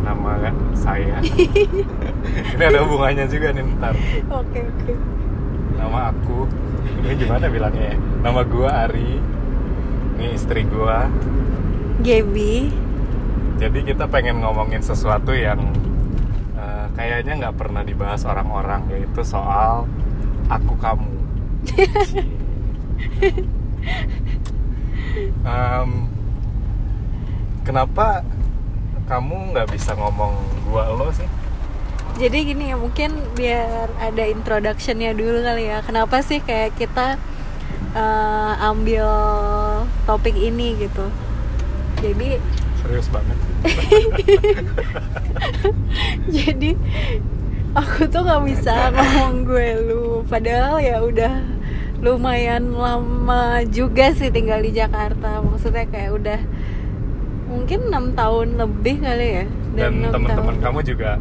nama saya. Ini ada hubungannya juga nih ntar. Oke oke. Nama aku. Ini gimana bilangnya ya? Nama gua Ari. Ini istri gua. Gaby. Jadi kita pengen ngomongin sesuatu yang eh, kayaknya nggak pernah dibahas orang-orang yaitu soal aku kamu. Em, kenapa kamu nggak bisa ngomong gua lo sih? Jadi gini ya mungkin biar ada introductionnya dulu kali ya. Kenapa sih kayak kita eh, ambil topik ini gitu? Jadi Serius banget. jadi aku tuh nggak bisa ngomong gue lu. Padahal ya udah lumayan lama juga sih tinggal di Jakarta. Maksudnya kayak udah mungkin enam tahun lebih kali ya. Dan teman-teman kamu juga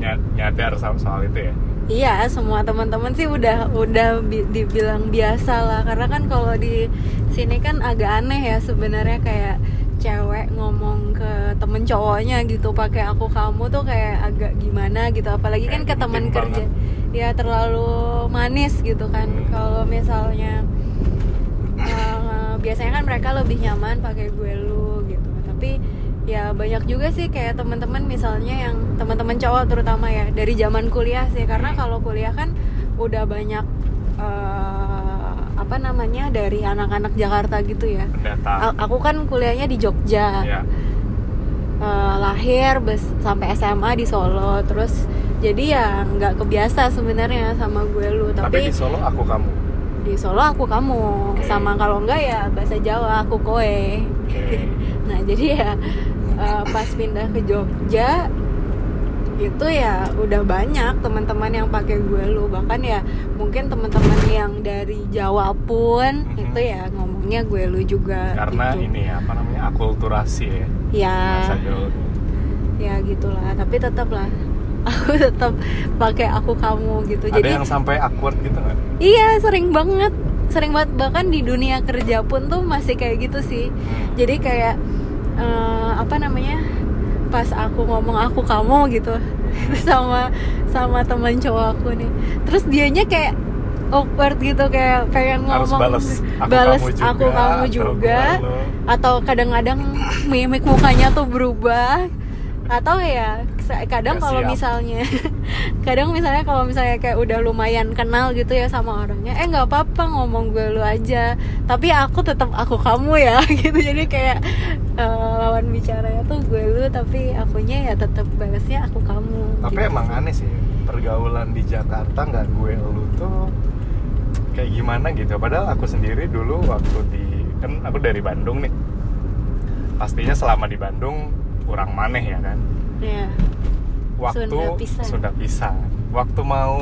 nya- nyadar soal, soal itu ya. Iya, semua teman-teman sih udah udah bi- dibilang biasa lah. Karena kan kalau di sini kan agak aneh ya sebenarnya kayak cewek ngomong ke temen cowoknya gitu pakai aku kamu tuh kayak agak gimana gitu. Apalagi kan ke teman kerja. banget. Ya terlalu manis gitu kan. Hmm. Kalau misalnya biasanya kan mereka lebih nyaman pakai gue lu gitu. Tapi ya banyak juga sih kayak teman-teman misalnya yang teman-teman cowok terutama ya dari zaman kuliah sih karena Hmm. kalau kuliah kan udah banyak eh, apa namanya dari anak-anak Jakarta gitu ya. Aku kan kuliahnya di Jogja, Ya. Eh, lahir bes- sampai SMA di Solo, terus jadi ya nggak kebiasa sebenarnya sama gue lu. Tapi Tapi, di Solo aku kamu. Di Solo aku kamu, Oke. sama kalau enggak ya bahasa Jawa aku kowe. Oke. Nah jadi ya eh, pas pindah ke Jogja itu ya udah banyak teman-teman yang pakai gue lu bahkan ya mungkin teman-teman yang dari Jawa pun Mhm. itu ya ngomongnya gue lu juga Karena gitu. ini ya apa namanya akulturasi ya. ya ya gitulah tapi tetap lah aku tetap pakai aku kamu gitu. Ada jadi yang sampai awkward gitu nggak? iya sering banget. Sering banget. Bahkan di dunia kerja pun tuh masih kayak gitu sih. Hmm. jadi kayak eh, apa namanya pas aku ngomong aku kamu gitu. Sama sama teman cowok aku nih. Terus dianya kayak awkward gitu kayak pengen Harus ngomong bales aku bales kamu juga. aku kamu juga. atau kadang-kadang mimik mukanya tuh berubah. Atau ya sa- kadang Nggak kalau misalnya kadang misalnya kalau misalnya kayak udah lumayan kenal gitu ya sama orangnya eh nggak apa-apa ngomong gue lu aja tapi aku tetap aku kamu ya gitu jadi kayak eh, lawan bicaranya tuh gue lu tapi akunya ya tetap balasnya aku kamu Tapi gitu emang sih. aneh sih pergaulan di Jakarta nggak gue lu tuh kayak gimana gitu. Padahal aku sendiri dulu waktu di kan aku dari Bandung nih. Pastinya selama di Bandung kurang maneh ya kan. ya Waktu Sunda pisan. Sunda pisan. Waktu mau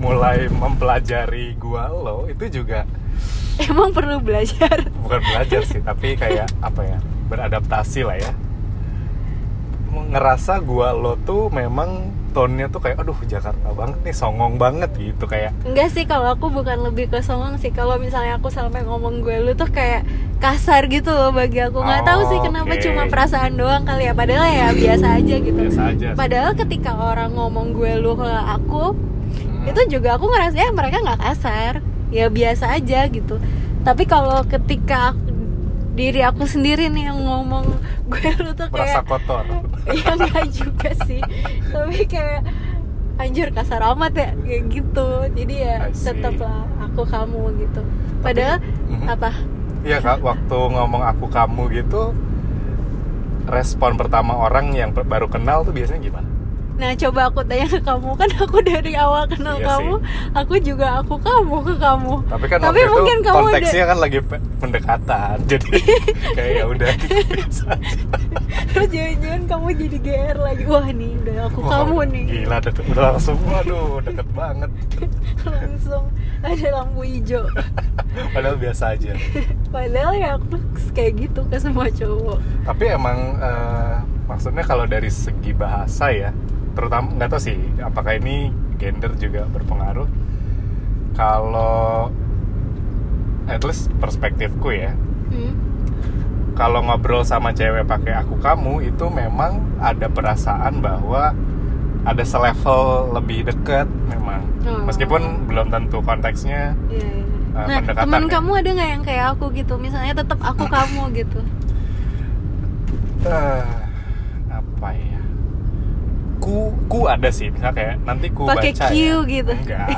mulai mempelajari gua lo itu juga emang perlu belajar bukan belajar sih tapi kayak apa ya beradaptasi lah ya ngerasa gua lo tuh memang tone-nya tuh kayak aduh Jakarta banget nih songong banget gitu kayak. Enggak sih kalau aku bukan lebih ke songong sih. Kalau misalnya aku sampai ngomong gue lu tuh kayak kasar gitu loh bagi aku. Nggak tahu sih Oh, kenapa cuma perasaan doang kali ya. Padahal ya biasa aja gitu. Biasa aja padahal ketika orang ngomong gue lu ke aku Hmm. itu juga aku ngerasanya mereka nggak kasar. Ya biasa aja gitu. Tapi kalau ketika diri aku sendiri nih yang ngomong. Gue lu tuh merasa kayak kotor. Ya enggak juga sih. Tapi kayak anjir kasar amat ya kayak gitu. Jadi ya tetaplah aku kamu gitu. Padahal Mhm. apa? Iya kak, waktu ngomong aku kamu gitu Respon pertama orang yang baru kenal tuh biasanya gimana? Nah coba aku tanya ke kamu. Kan aku dari awal kenal Iya kamu. aku juga aku kamu ke kamu. Tapi kan Tapi waktu itu mungkin kamu konteksnya kan lagi pe- pendekatan. Jadi kayak ya udah. Terus jangan-jangan kamu jadi GR lagi. Wah nih udah aku Wah, kamu nih. Gila deket, udah langsung Waduh deket banget. Langsung ada lampu hijau Padahal biasa aja padahal ya aku kayak gitu ke semua cowok Tapi emang eh, Maksudnya kalau dari segi bahasa ya Terutama nggak tahu sih Apakah ini gender juga berpengaruh Kalau At least perspektifku ya hmm? kalau ngobrol sama cewek pakai aku kamu itu memang ada perasaan bahwa ada selevel lebih dekat memang Oh. meskipun belum tentu konteksnya Iya, iya. Uh, nah pendekatan teman ya. kamu ada nggak yang kayak aku gitu? Misalnya tetap aku kamu gitu. Eh, apa ya? Ku ku ada sih. Misalnya kayak nanti ku Pakai baca Q ya. gitu. enggak.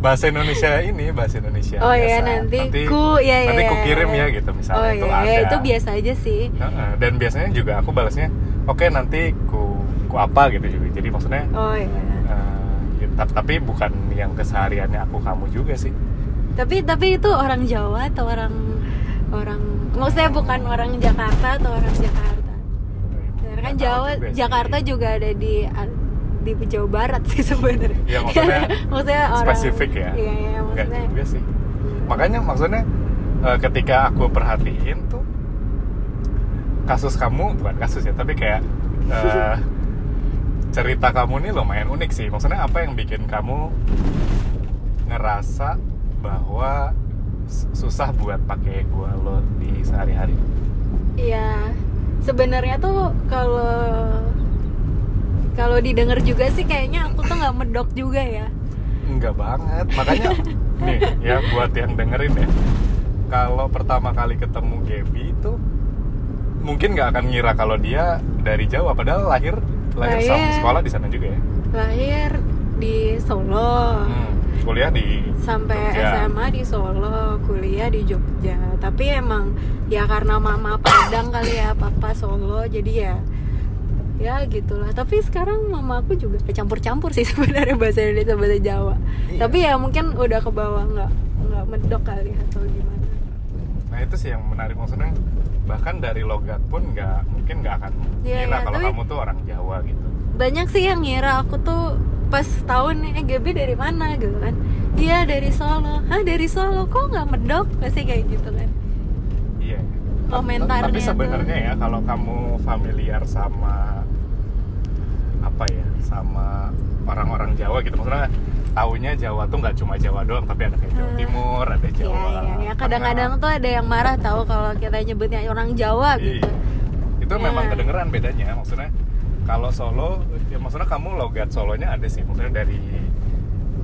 Bahasa Indonesia ini bahasa Indonesia oh ya biasa. nanti, ku ya ya nanti ku ya, kirim ya. ya gitu misalnya. Oh itu iya, ada. ya, itu biasa aja sih. Dan biasanya juga aku balasnya oke nanti ku ku apa? gitu. Juga jadi maksudnya oh iya. ya, tap- tapi bukan yang kesehariannya aku kamu juga sih. Tapi tapi itu orang Jawa atau orang orang maksudnya bukan orang Jakarta atau orang Jakarta? Karena kan Jawa juga sih. Jakarta juga ada di di Jawa Barat sih sebenarnya. Ya, maksudnya maksudnya orang spesifik ya? Iya iya Enggak maksudnya juga sih. Makanya maksudnya eh, ketika aku perhatiin tuh kasus kamu bukan kasus ya tapi kayak eh, cerita kamu nih lumayan unik sih. Maksudnya apa yang bikin kamu ngerasa bahwa susah buat pakai gua lo di sehari-hari? Iya, sebenarnya tuh kalau kalau didengar juga sih kayaknya aku tuh nggak medok juga ya. enggak banget. Makanya nih ya buat yang dengerin ya. Kalau pertama kali ketemu Gaby itu mungkin nggak akan ngira kalau dia dari Jawa padahal lahir lahir sama Lahir. sekolah di sana juga ya Lahir di Solo, Hmm, kuliah di sampai Jogja. SMA di Solo, kuliah di Jogja. Tapi emang ya karena mama Padang kali ya, papa Solo, jadi ya ya gitulah. Tapi sekarang mama aku juga campur-campur sih sebenarnya bahasa Indonesia bahasa Jawa. Iya. Tapi ya mungkin udah ke bawah nggak nggak medok kali atau gimana. nah itu sih yang menarik maksudnya bahkan dari logat pun nggak mungkin nggak akan Iya, ngira iya, kalau kamu tuh orang Jawa gitu. Banyak sih yang ngira aku tuh pas tahun nih eh Gaby dari mana? gitu kan. Iya dari Solo. Hah dari Solo? Kok nggak medok? Pasti kayak gitu kan. Iya. Komentarnya tapi sebenarnya ya kalau kamu familiar sama apa ya sama orang-orang Jawa gitu. Maksudnya taunya Jawa tuh nggak cuma Jawa doang tapi ada kayak Jawa Hmm. Timur ada Iya Jawa iya ya kadang-kadang tuh ada yang marah tahu kalau kita nyebutnya orang Jawa Iya. gitu itu Ya. memang kedengeran bedanya maksudnya kalau Solo ya maksudnya kamu logat Solonya ada sih maksudnya dari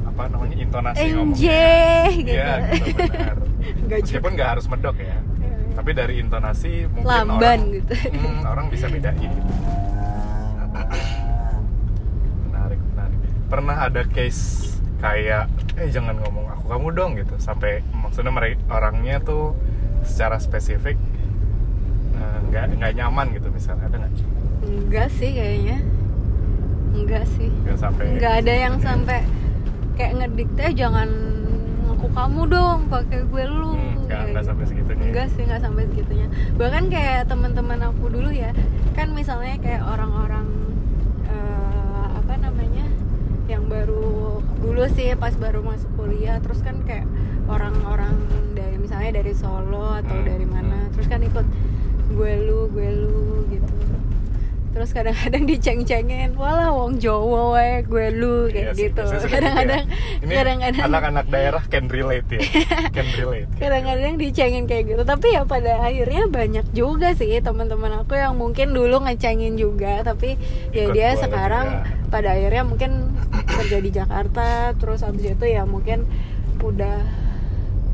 apa namanya intonasi NJ ngomongnya gitu. Iya gitu benar meskipun nggak harus medok ya Iya. tapi dari intonasi mungkin Lamban orang, gitu. hmm, orang bisa bedain gitu. menarik menarik pernah ada case kayak eh jangan ngomong aku kamu dong gitu. Sampai maksudnya mereka orangnya tuh secara spesifik eh, nggak nggak nyaman gitu misalnya ada nggak? Enggak sih kayaknya. Enggak sih. Nggak sampai nggak ada yang sampai kayak ngedikte jangan ngaku kamu dong pakai gue lu Hmm, nggak nggak gitu. sampai segitunya. Ya? enggak sih nggak sampai segitunya. Bahkan kayak teman-teman aku dulu ya kan misalnya kayak orang-orang eh, apa namanya yang baru dulu sih pas baru masuk kuliah terus kan kayak orang-orang dari misalnya dari Solo atau Hmm, dari mana hmm. terus kan ikut gue lu gue lu gitu terus kadang-kadang diceng-cengin walah wong Jawa wae gue lu kayak Iya gitu ya. kadang-kadang kadang-kadang anak-anak daerah can relate ya can relate kadang-kadang dicengin kayak gitu tapi ya pada akhirnya banyak juga sih teman-teman aku yang mungkin dulu ngecengin juga tapi ya Ikut dia boleh sekarang juga. pada akhirnya mungkin kerja di Jakarta terus habis itu ya mungkin udah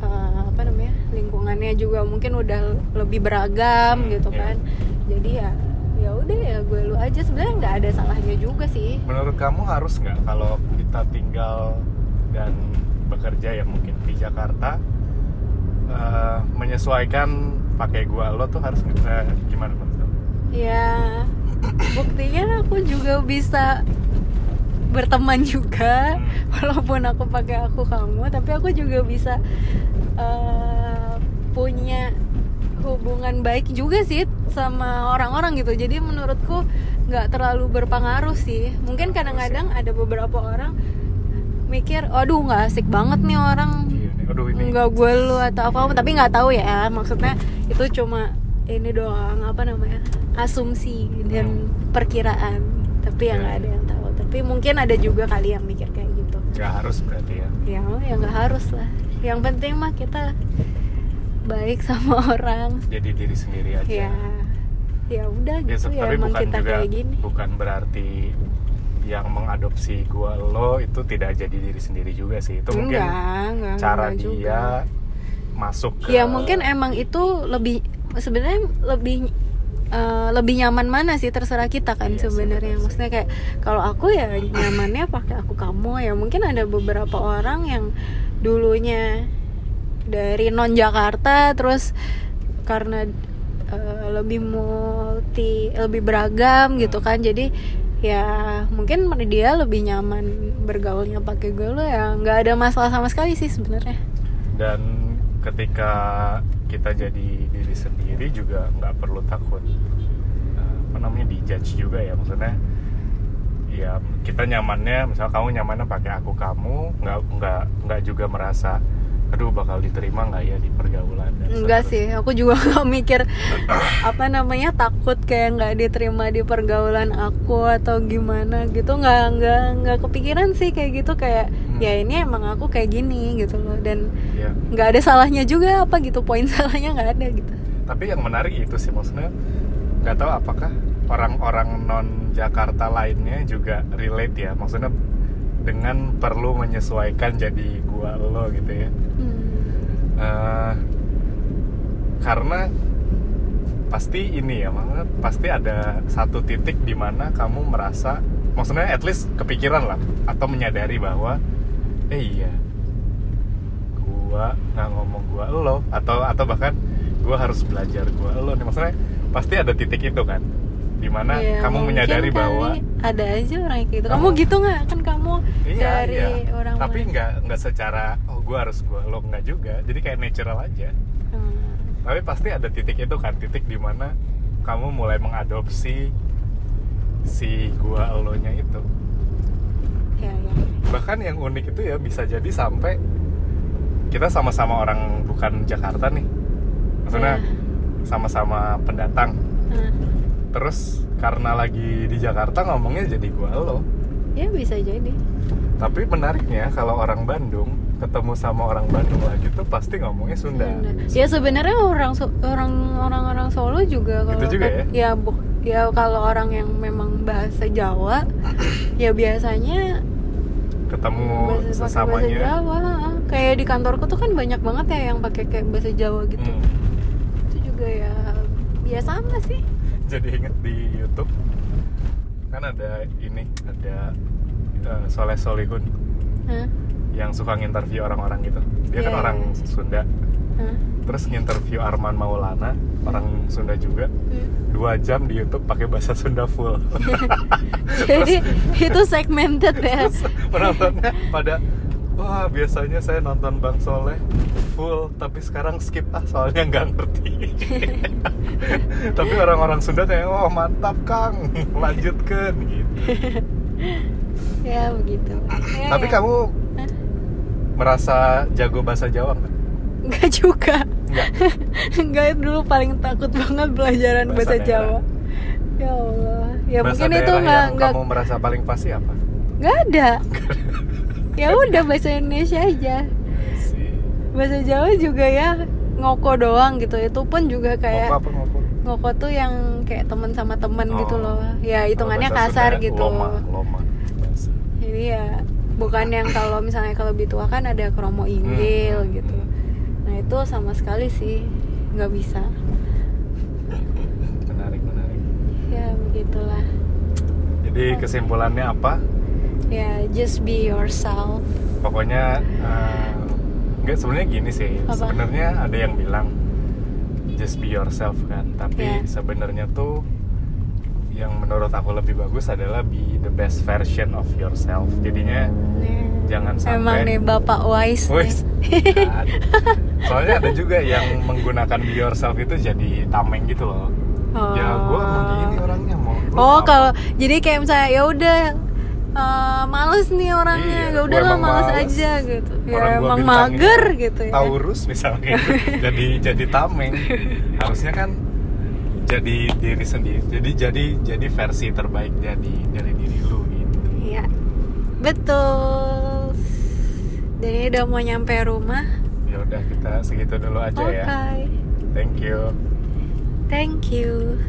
eh, apa namanya lingkungannya juga mungkin udah lebih beragam Hmm, gitu iya. kan. Jadi ya ya udah ya gue lu aja. Sebenarnya nggak ada salahnya juga sih. Menurut kamu harus nggak kalau kita tinggal dan bekerja ya mungkin di Jakarta eh, menyesuaikan pakai gua? Lo tuh harus eh, gimana menurut kamu? ya buktinya aku juga bisa berteman juga. Walaupun aku pakai aku kamu tapi aku juga bisa eh, punya hubungan baik juga sih sama orang-orang gitu. Jadi menurutku nggak terlalu berpengaruh sih. Mungkin kadang-kadang ada beberapa orang mikir aduh nggak asik banget nih orang. Iya nggak gue lu atau apa tapi nggak tahu ya maksudnya itu cuma ini doang apa namanya asumsi dan perkiraan. Tapi yang nggak ada yang tahu tapi mungkin ada juga kali yang mikir kayak gitu. Nggak harus berarti ya? Ya ya nggak harus lah. Yang penting mah kita baik sama orang. Jadi diri sendiri aja. Ya ya udah Ya, gitu ya, tapi emang kita juga kayak gini. bukan berarti yang mengadopsi gua lo itu tidak jadi diri sendiri juga sih. Itu mungkin enggak enggak cara enggak dia juga. masuk ke ya mungkin emang itu lebih sebenarnya lebih eh, lebih nyaman mana sih? Terserah kita kan Iya sebenarnya. maksudnya kayak kalau aku ya nyamannya pakai aku kamu. Ya mungkin ada beberapa orang yang dulunya dari non Jakarta terus karena eh, lebih multi lebih beragam gitu kan. Jadi ya mungkin dia lebih nyaman bergaulnya pakai gue lo ya nggak ada masalah sama sekali sih sebenarnya. Dan ketika kita jadi diri sendiri juga nggak perlu takut eh, apa namanya dijudge juga ya maksudnya ya kita nyamannya misal kamu nyamannya pakai aku kamu nggak nggak nggak juga merasa aduh bakal diterima nggak ya di pergaulan dan Enggak seterusnya. sih, aku juga nggak mikir apa namanya takut kayak nggak diterima di pergaulan aku atau gimana gitu nggak nggak nggak kepikiran sih kayak gitu kayak Hmm. ya ini emang aku kayak gini gitu loh dan ya nggak ada salahnya juga apa gitu poin salahnya nggak ada gitu. tapi yang menarik itu sih maksudnya nggak tahu apakah orang-orang non Jakarta lainnya juga relate ya maksudnya dengan perlu menyesuaikan jadi gua lo gitu ya Hmm. Eh, karena pasti ini ya maksudnya pasti ada satu titik di mana kamu merasa maksudnya at least kepikiran lah atau menyadari bahwa eh iya gua nggak ngomong gua lo atau atau bahkan gua harus belajar gua lo nih maksudnya pasti ada titik itu kan di mana Ya, kamu menyadari kali bahwa ada aja orang kayak gitu. Kamu Kamu- gitu nggak? Kan kamu Iya, dari iya. orang tapi nggak nggak secara oh gua harus gua lo nggak juga jadi kayak natural aja Hmm. tapi pasti ada titik itu kan titik di mana kamu mulai mengadopsi si gua elonya itu Ya, ya. Bahkan yang unik itu ya bisa jadi sampai kita sama-sama orang bukan Jakarta nih maksudnya Ya. sama-sama pendatang Nah, terus karena lagi di Jakarta ngomongnya jadi gua elo ya bisa jadi. tapi menariknya kalau orang Bandung ketemu sama orang Bandung lagi tuh pasti ngomongnya Sunda Sunda. Ya sebenarnya orang orang orang orang Solo juga kalau Gitu juga kan- ya bu- ya kalau orang yang memang bahasa Jawa ya biasanya ketemu bahasa, pakai bahasa sesamanya Jawa. Kayak di kantorku tuh kan banyak banget ya yang pakai kayak bahasa Jawa gitu. Hmm. Itu juga ya ya sama sih. jadi inget di YouTube kan ada ini ada uh, Soleh Solihun Hah? yang suka nginterview orang-orang gitu dia kan Iya, orang iya. Sunda Hah? Terus nginterview Arman Maulana orang Sunda juga Hmm. dua jam di YouTube pakai bahasa Sunda full Jadi itu segmented ya. terus penontonnya pada wah biasanya saya nonton Bang Soleh full tapi sekarang skip ah soalnya nggak ngerti tapi orang-orang Sunda kayak oh mantap Kang lanjutkan gitu ya begitu. Ya, tapi ya. kamu merasa jago bahasa Jawa nggak? Enggak juga. Nggak. Enggak dulu paling takut banget pelajaran Bahasa bahasa, daerah. Jawa. Ya Allah. Ya bahasa mungkin itu enggak yang enggak kamu merasa paling fasih apa? enggak ada. ya udah bahasa Indonesia aja. Bahasa Jawa juga ya ngoko doang gitu. Itu pun juga kayak Ngoko apa ngoko? ngoko tuh yang kayak teman sama teman Oh. gitu loh. Ya hitungannya kasar gitu. Loma, loma. bahasa. Jadi ya bukan yang kalau misalnya kalau lebih tua kan ada kromo inggil Hmm. gitu. Itu sama sekali sih nggak bisa. Menarik, menarik. Ya begitulah. Jadi kesimpulannya apa? Ya just be yourself. Pokoknya eh, nggak sebenarnya gini sih. Sebenarnya ada yang bilang just be yourself kan, tapi Ya. sebenarnya tuh yang menurut aku lebih bagus adalah be the best version of yourself. Jadinya Nih. jangan sampai Emang nih bapak wise. Wis. nih. Ada. Soalnya ada juga yang menggunakan be yourself itu jadi tameng gitu loh. Ya gue begini orangnya mau. Oh kalau jadi kayak misalnya ya udah eh, males nih orangnya, Iya, ya gua udah lah males males. aja gitu. Ya Orang emang mager gitu ya. Taurus misalnya gitu. jadi jadi tameng. Harusnya kan jadi diri sendiri. Jadi jadi jadi versi terbaik jadi dari diri lu gitu. Iya. Betul. Dan ini udah mau nyampe rumah. Ya udah kita segitu dulu aja oke. Ya thank you. Thank you